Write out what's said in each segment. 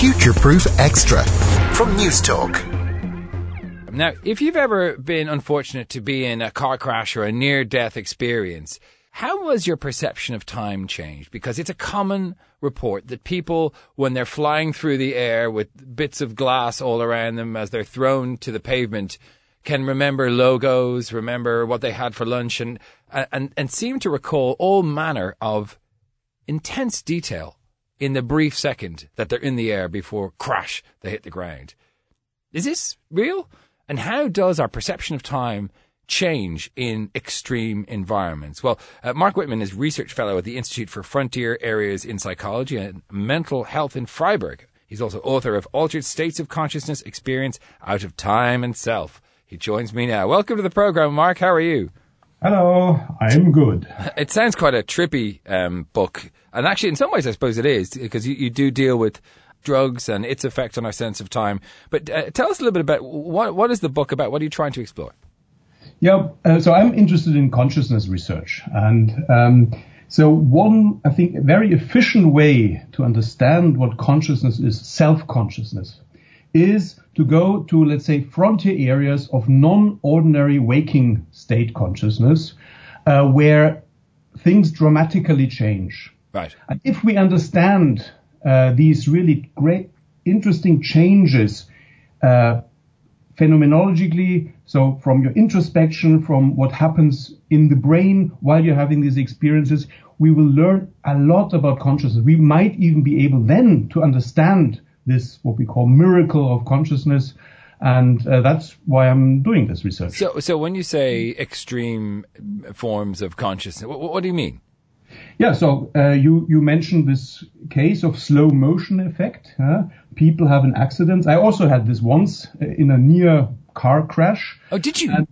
Future Proof Extra from Newstalk. Now, if you've ever been unfortunate to be in a car crash or a near death experience, how was your perception of time changed? Because it's a common report that people, when they're flying through the air with bits of glass all around them as they're thrown to the pavement, can remember logos, remember what they had for lunch, and, and, and seem to recall all manner of intense detail in the brief second that they're in the air before crash they hit the ground. Is this real? And how does our perception of time change in extreme environments? Well, uh, Marc Wittmann is research fellow at the Institute for Frontier Areas in Psychology and Mental Health in Freiburg. He's also author of Altered States of Consciousness Experience Out of Time and Self. He joins me now. Welcome to the program, Marc. How are you? Hello, I'm good. It sounds quite a trippy um, book. And actually, in some ways, I suppose it is, because you, you do deal with drugs and its effect on our sense of time. But uh, tell us a little bit about what, what is the book about? What are you trying to explore? Yeah, uh, so I'm interested in consciousness research. And um, so, one, I think, very efficient way to understand what consciousness is, self consciousness, is to go to, let's say, frontier areas of non-ordinary waking state consciousness, uh, where things dramatically change. Right. And if we understand uh, these really great, interesting changes uh, phenomenologically, so from your introspection, from what happens in the brain while you're having these experiences, we will learn a lot about consciousness. We might even be able then to understand this what we call miracle of consciousness and uh, that's why I'm doing this research. So, so when you say extreme forms of consciousness, what, what do you mean? Yeah, so uh, you you mentioned this case of slow motion effect. Huh? People have an accident. I also had this once uh, in a near car crash. Oh, did you? And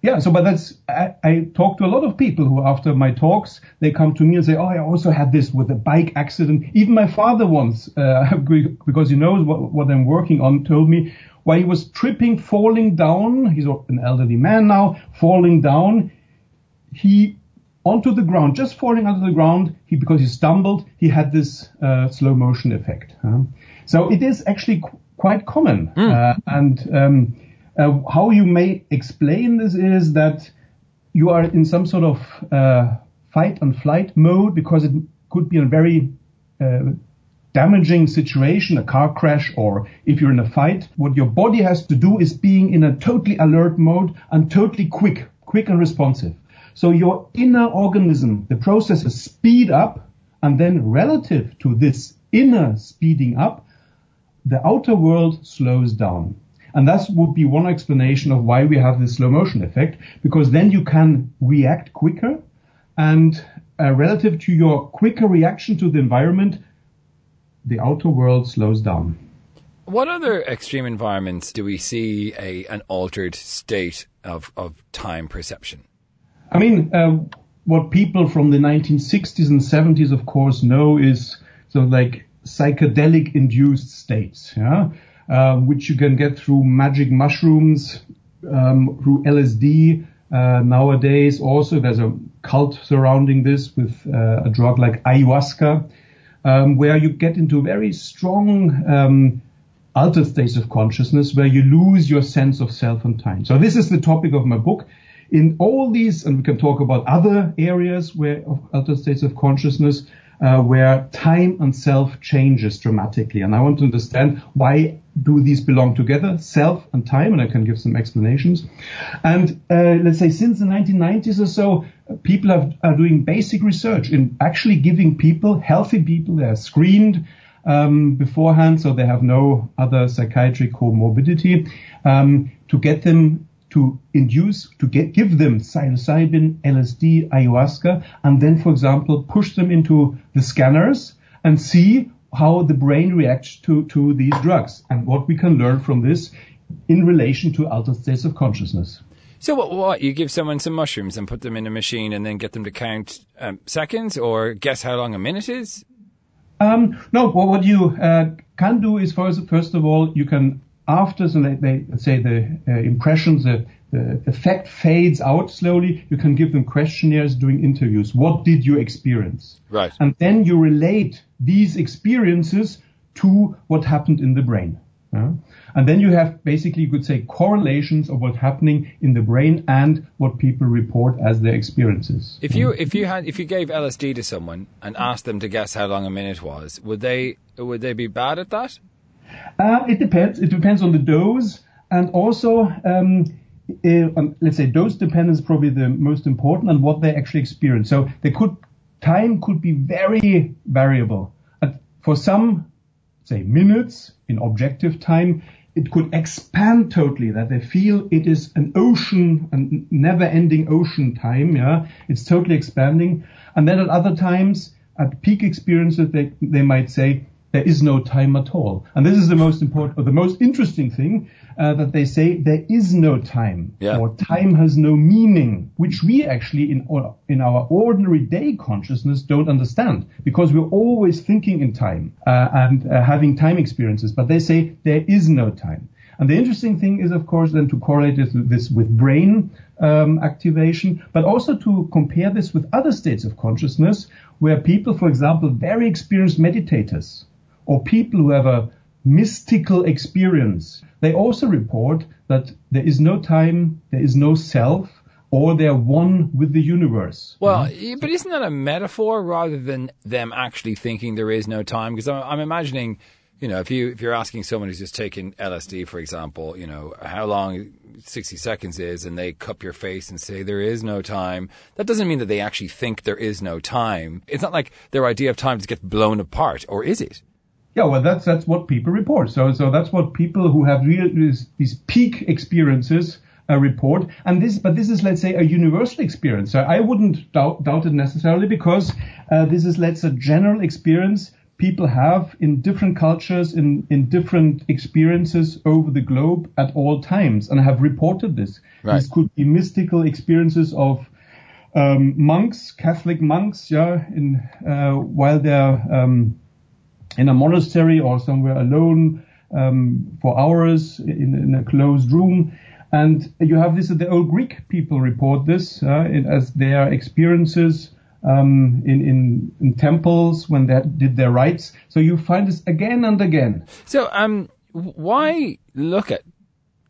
yeah, so but that's I, I talk to a lot of people who after my talks they come to me and say, oh, I also had this with a bike accident. Even my father once, uh, because he knows what, what I'm working on, told me while he was tripping, falling down. He's an elderly man now, falling down. He onto the ground, just falling onto the ground. He because he stumbled, he had this uh, slow motion effect. Huh? So it is actually qu- quite common, Mm. uh, and um, uh, how you may explain this is that you are in some sort of uh, fight and flight mode because it could be a very uh, damaging situation, a car crash, or if you're in a fight. What your body has to do is being in a totally alert mode and totally quick, quick and responsive. So your inner organism, the processes speed up, and then relative to this inner speeding up, the outer world slows down. And that would be one explanation of why we have this slow motion effect, because then you can react quicker and uh, relative to your quicker reaction to the environment, the outer world slows down. What other extreme environments do we see a an altered state of, of time perception? I mean, uh, what people from the 1960s and 70s, of course, know is of like psychedelic induced states, yeah, uh, which you can get through magic mushrooms, um, through LSD. Uh, nowadays, also there's a cult surrounding this with uh, a drug like ayahuasca, um, where you get into very strong um, altered states of consciousness where you lose your sense of self and time. So this is the topic of my book. In all these, and we can talk about other areas where of altered states of consciousness, uh, where time and self changes dramatically. And I want to understand why do these belong together, self and time, and I can give some explanations. And uh, let's say since the 1990s or so, people have, are doing basic research in actually giving people, healthy people, they are screened um, beforehand, so they have no other psychiatric comorbidity, um, to get them to induce, to get, give them psilocybin, LSD, ayahuasca, and then, for example, push them into the scanners and see how the brain reacts to, to these drugs and what we can learn from this in relation to altered states of consciousness. So what, what? You give someone some mushrooms and put them in a machine and then get them to count um, seconds or guess how long a minute is? Um, no, well, what you uh, can do is first, first of all, you can after so they, they say the uh, impressions, the, the effect fades out slowly. You can give them questionnaires doing interviews. What did you experience? Right. And then you relate these experiences to what happened in the brain. Yeah? And then you have basically, you could say, correlations of what's happening in the brain and what people report as their experiences. If you if you had if you gave LSD to someone and asked them to guess how long a minute was, would they would they be bad at that? Uh, it depends. It depends on the dose and also. Um, uh, let's say dose dependence is probably the most important and what they actually experience. So they could time could be very variable. And for some, say minutes in objective time, it could expand totally that they feel it is an ocean, a never ending ocean time. Yeah. It's totally expanding. And then at other times, at peak experiences, they, they might say, there is no time at all. And this is the most important, or the most interesting thing, uh, that they say there is no time, yeah. or time has no meaning, which we actually in in our ordinary day consciousness don't understand because we're always thinking in time uh, and uh, having time experiences. But they say there is no time. And the interesting thing is, of course, then to correlate this with brain um, activation, but also to compare this with other states of consciousness where people, for example, very experienced meditators, or people who have a mystical experience, they also report that there is no time, there is no self, or they're one with the universe. Well, mm-hmm. but isn't that a metaphor rather than them actually thinking there is no time? Because I'm imagining, you know, if you if you're asking someone who's just taken LSD, for example, you know, how long 60 seconds is, and they cup your face and say there is no time, that doesn't mean that they actually think there is no time. It's not like their idea of time just gets blown apart, or is it? Yeah, well, that's that's what people report. So so that's what people who have real these, these peak experiences uh, report. And this, but this is let's say a universal experience. So I wouldn't doubt, doubt it necessarily because uh, this is let's say a general experience people have in different cultures, in in different experiences over the globe at all times, and have reported this. Right. This could be mystical experiences of um, monks, Catholic monks, yeah, in uh, while they're um, in a monastery or somewhere alone um, for hours in, in, a closed room. And you have this, the old Greek people report this uh, as their experiences um, in, in, in, temples when they did their rites. So you find this again and again. So um, why look at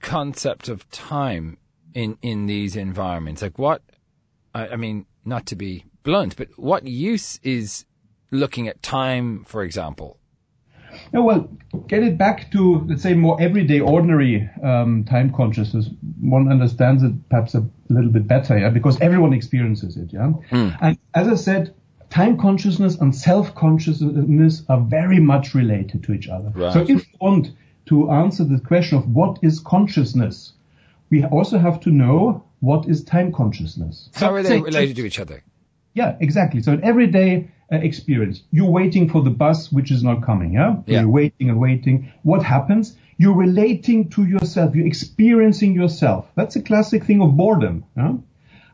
concept of time in, in these environments? Like what, I, I mean, not to be blunt, but what use is looking at time, for example? No, well, get it back to, let's say, more everyday, ordinary um, time consciousness. One understands it perhaps a little bit better, yeah, because everyone experiences it, yeah. Mm. And as I said, time consciousness and self consciousness are very much related to each other. Right. So if you want to answer the question of what is consciousness, we also have to know what is time consciousness. How are they related to each other? Yeah, exactly. So in everyday Uh, experience, you're waiting for the bus which is not coming. Yeah? yeah. You're waiting and waiting. What happens? You're relating to yourself. You're experiencing yourself. That's a classic thing of boredom. Yeah?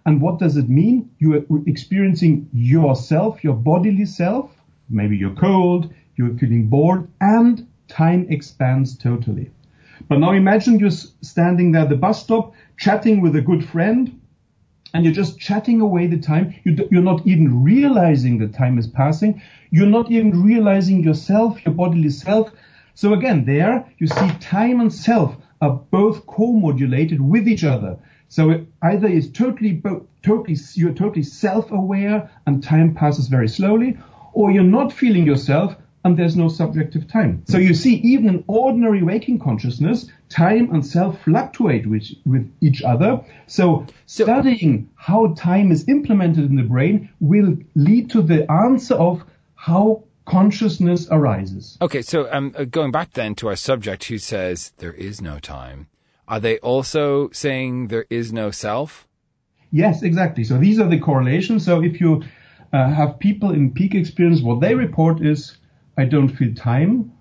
And what does it mean? You are experiencing yourself, your bodily self. Maybe you're cold, you're feeling bored, and time expands totally. But now imagine you're standing there at the bus stop, chatting with a good friend, and you're just chatting away the time. You're not even realizing the time is passing. You're not even realizing yourself, your bodily self. So again, there you see time and self are both co-modulated with each other. So either it's totally, totally, you're totally self-aware and time passes very slowly, or you're not feeling yourself and there's no subjective time. So you see, even in ordinary waking consciousness, time and self fluctuate with, with each other. So, so studying how time is implemented in the brain will lead to the answer of how consciousness arises. Okay, so um, uh, going back then to our subject who says there is no time, are they also saying there is no self? Yes, exactly. So these are the correlations. So if you uh, have people in peak experience, what they report is I don't feel time.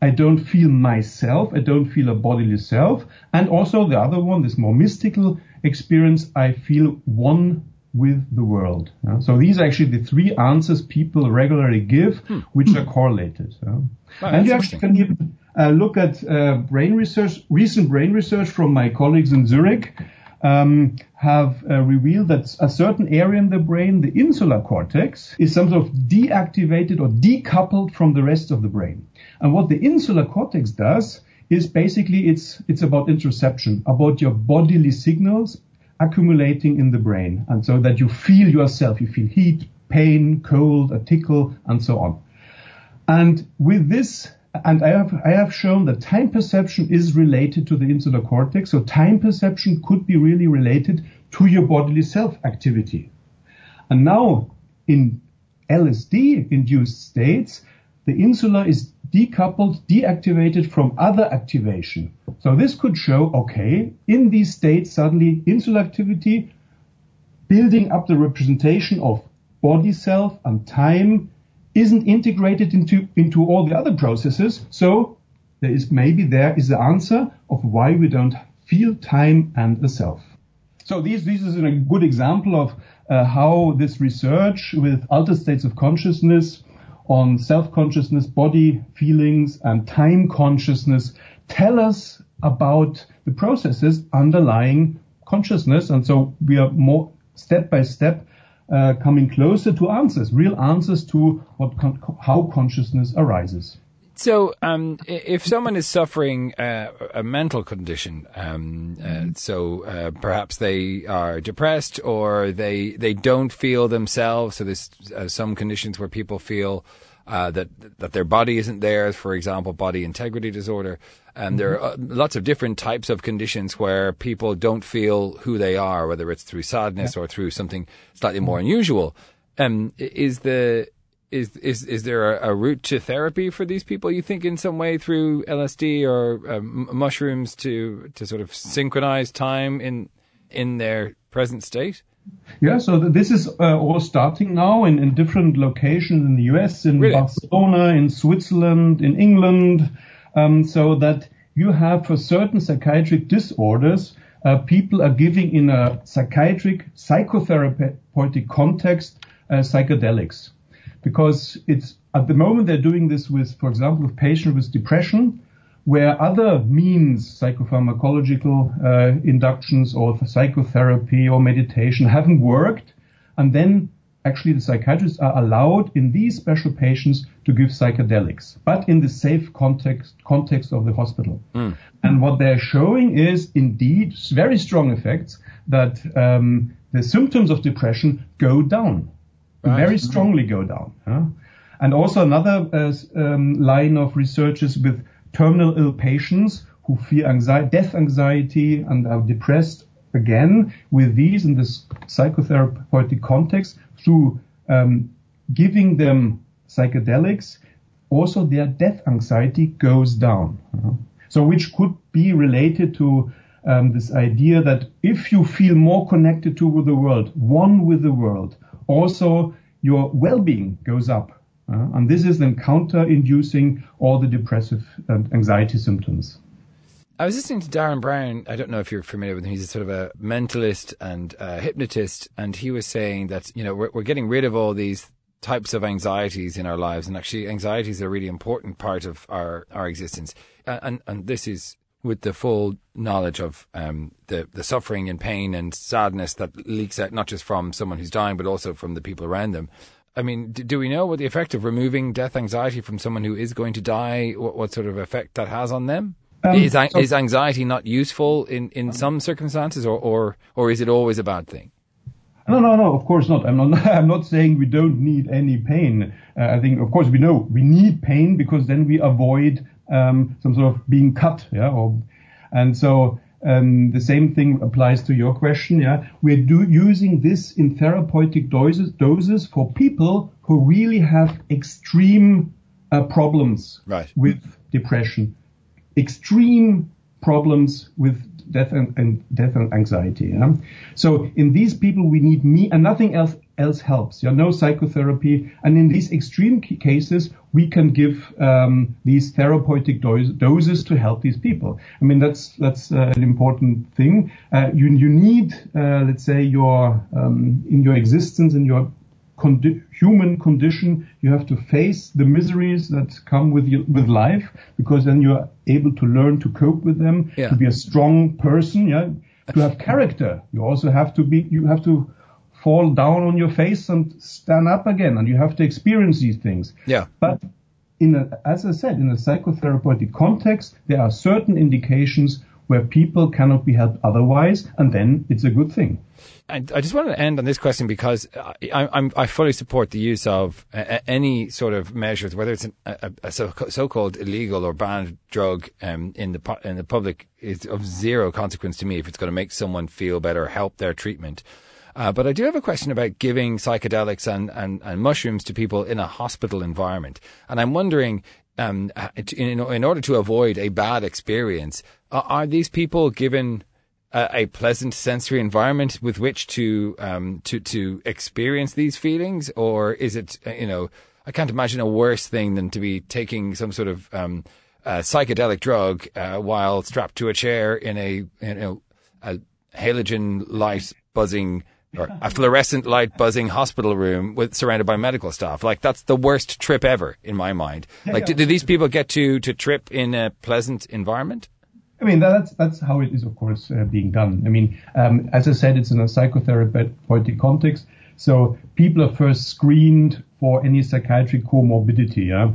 I don't feel myself. I don't feel a bodily self. And also the other one, this more mystical experience, I feel one with the world. Yeah? So these are actually the three answers people regularly give, hmm. which are correlated. Yeah? Oh, and you actually can uh, look at uh, brain research, recent brain research from my colleagues in Zurich um, have uh, revealed that a certain area in the brain, the insular cortex, is some sort of deactivated or decoupled from the rest of the brain. And what the insular cortex does is basically it's it's about interoception, about your bodily signals accumulating in the brain, and so that you feel yourself, you feel heat, pain, cold, a tickle, and so on. And with this, and I have I have shown that time perception is related to the insular cortex. So time perception could be really related to your bodily self activity. And now in LSD induced states, the insula is decoupled, deactivated from other activation. So this could show, okay, in these states, suddenly insular activity building up the representation of body self and time isn't integrated into, into all the other processes. So there is maybe there is the answer of why we don't feel time and the self. So these, this is a good example of uh, how this research with altered states of consciousness on self-consciousness, body feelings, and time consciousness tell us about the processes underlying consciousness. And so we are more step by step uh, coming closer to answers, real answers to what con- how consciousness arises. So, um, if someone is suffering uh, a mental condition, um, uh, mm-hmm. so uh, perhaps they are depressed or they they don't feel themselves. So there's uh, some conditions where people feel uh, that that their body isn't there. For example, body integrity disorder. And mm-hmm. there are mm-hmm. lots of different types of conditions where people don't feel who they are, whether it's through sadness yeah. or through something slightly more unusual. Um, is the is is is there a, a, route to therapy for these people? You think in some way through LSD or um, mushrooms to to sort of synchronize time in in their present state? Yeah, so this is uh, all starting now in, in different locations in the US, in really? Barcelona, in Switzerland, in England, um, so that you have for certain psychiatric disorders, uh, people are giving in a psychiatric psychotherapeutic context uh, psychedelics. Because it's at the moment they're doing this with, for example, with patients with depression, where other means, psychopharmacological uh, inductions or psychotherapy or meditation haven't worked, and then actually the psychiatrists are allowed in these special patients to give psychedelics, but in the safe context context of the hospital. Mm. And what they're showing is indeed very strong effects that um, the symptoms of depression go down right. very strongly go down. Huh? And also another uh, um, line of research is with terminal ill patients who fear anxiety, death anxiety and are depressed again with these in this psychotherapeutic context through um, giving them psychedelics, also their death anxiety goes down. So which could be related to um, this idea that if you feel more connected to the world, one with the world, also your well-being goes up. Uh, and this is then counter-inducing all the depressive and anxiety symptoms. I was listening to Derren Brown. I don't know if you're familiar with him. He's a sort of a mentalist and a hypnotist, and he was saying that you know we're, we're getting rid of all these types of anxieties in our lives, and actually anxieties are a really important part of our our existence. And and this is with the full knowledge of um, the the suffering and pain and sadness that leaks out not just from someone who's dying but also from the people around them. I mean, do we know what the effect of removing death anxiety from someone who is going to die? What, what sort of effect that has on them? Um, is, so, is anxiety not useful in, in some circumstances, or, or or is it always a bad thing? No, no, no. Of course not. I'm not. I'm not saying we don't need any pain. Uh, I think, of course, we know we need pain because then we avoid um, some sort of being cut, yeah, or, and so um, the same thing applies to your question. Yeah, we're do, using this in therapeutic doses, doses for people who really have extreme uh, problems right. with depression, extreme problems with death and, and death and anxiety. Yeah? So in these people, we need me and nothing else else helps. Yeah, no psychotherapy. And in these extreme cases, we can give um, these therapeutic do- doses to help these people. I mean, that's that's uh, an important thing. Uh, you you need, uh, let's say, your um, in your existence in your condi- human condition, you have to face the miseries that come with you, with life, because then you're able to learn to cope with them, yeah. to be a strong person. Yeah, to have character. You also have to be. You have to fall down on your face and stand up again, and you have to experience these things. Yeah. But in a, as I said, in a psychotherapeutic context, there are certain indications where people cannot be helped otherwise, and then it's a good thing. I, I just want to end on this question because I, I'm, I fully support the use of any sort of measures, whether it's an, a, a so-called illegal or banned drug um, in the in the public, is of zero consequence to me if it's going to make someone feel better, help their treatment. Uh, but I do have a question about giving psychedelics and, and, and mushrooms to people in a hospital environment. And I'm wondering, um, in, in order to avoid a bad experience, are these people given a, a, pleasant sensory environment with which to um, to to experience these feelings, or is it uh, you know I can't imagine a worse thing than to be taking some sort of um, uh, psychedelic drug uh, while strapped to a chair in a you know a halogen light buzzing or a fluorescent light buzzing hospital room with surrounded by medical staff. Like that's the worst trip ever in my mind. Like, do, do these people get to to trip in a pleasant environment? I mean, that's that's how it is, of course, uh, being done. I mean, um, as I said, it's in a psychotherapeutic context. So people are first screened for any psychiatric comorbidity. Yeah?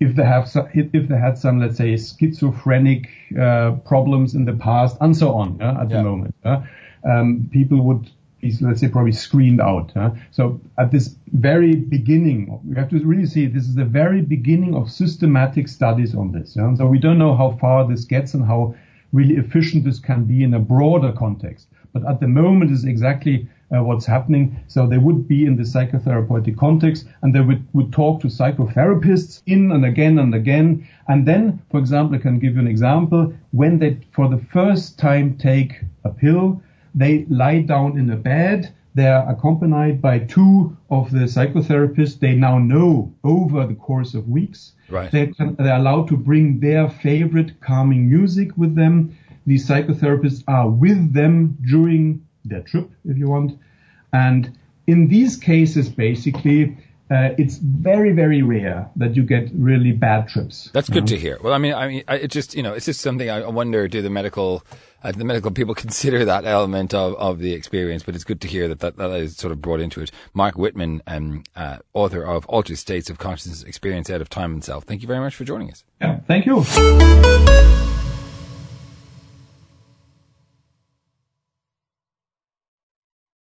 If they have if they had some, let's say, schizophrenic uh, problems in the past, and so on. Yeah, at yeah. the moment, yeah? um, people would is, let's say, probably screened out. Huh? So at this very beginning, we have to really see this is the very beginning of systematic studies on this. Yeah? So we don't know how far this gets and how really efficient this can be in a broader context. But at the moment is exactly uh, what's happening. So they would be in the psychotherapeutic context and they would, would talk to psychotherapists in and again and again. And then, for example, I can give you an example. When they, for the first time, take a pill, they lie down in a bed. They are accompanied by two of the psychotherapists. They now know over the course of weeks. Right. They can, they're allowed to bring their favorite calming music with them. These psychotherapists are with them during their trip, if you want. And in these cases, basically, uh, it's very, very rare that you get really bad trips. That's good know? to hear. Well, I mean, I mean, it just you know, it's just something I wonder: do the medical, uh, the medical people consider that element of, of the experience? But it's good to hear that that, that is sort of brought into it. Marc Wittmann, um, uh, author of Altered States of Consciousness: Experience Out of Time and Self. Thank you very much for joining us. Yeah, thank you.